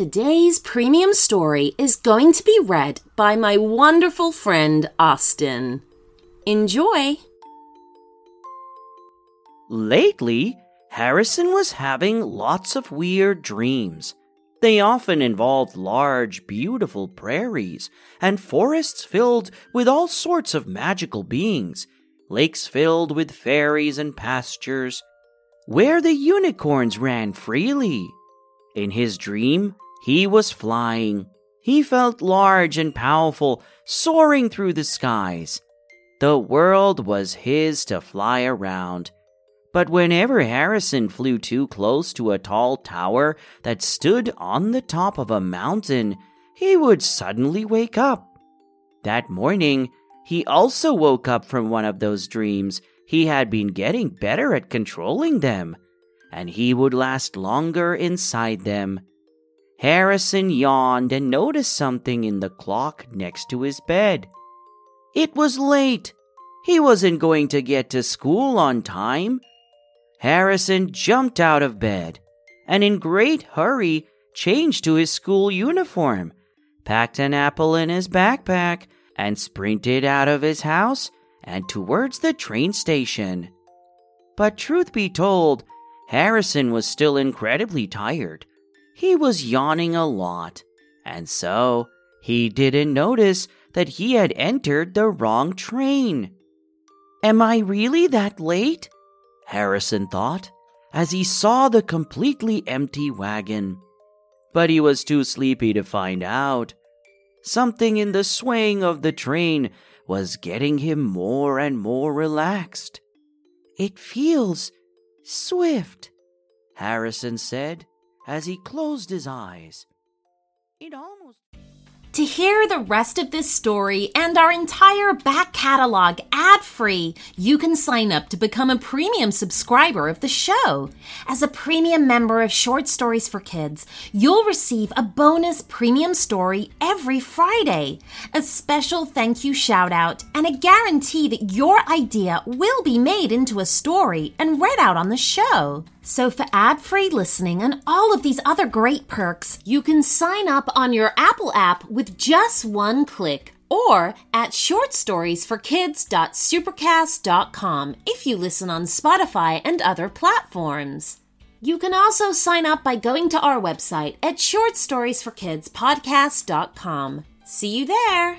Today's premium story is going to be read by my wonderful friend Austin. Enjoy! Lately, Harrison was having lots of weird dreams. They often involved large, beautiful prairies and forests filled with all sorts of magical beings, lakes filled with fairies and pastures, where the unicorns ran freely. In his dream, he was flying. He felt large and powerful, soaring through the skies. The world was his to fly around. But whenever Harrison flew too close to a tall tower that stood on the top of a mountain, he would suddenly wake up. That morning, he also woke up from one of those dreams. He had been getting better at controlling them, and he would last longer inside them. Harrison yawned and noticed something in the clock next to his bed. It was late. He wasn't going to get to school on time. Harrison jumped out of bed and, in great hurry, changed to his school uniform, packed an apple in his backpack, and sprinted out of his house and towards the train station. But truth be told, Harrison was still incredibly tired. He was yawning a lot, and so he didn't notice that he had entered the wrong train. Am I really that late? Harrison thought, as he saw the completely empty wagon. But he was too sleepy to find out. Something in the swaying of the train was getting him more and more relaxed. It feels swift, Harrison said as he closed his eyes. It almost. To hear the rest of this story and our entire back catalog ad free, you can sign up to become a premium subscriber of the show. As a premium member of Short Stories for Kids, you'll receive a bonus premium story every Friday, a special thank you shout out, and a guarantee that your idea will be made into a story and read out on the show. So, for ad free listening and all of these other great perks, you can sign up on your Apple app with just one click or at shortstoriesforkids.supercast.com if you listen on Spotify and other platforms. You can also sign up by going to our website at shortstoriesforkidspodcast.com. See you there!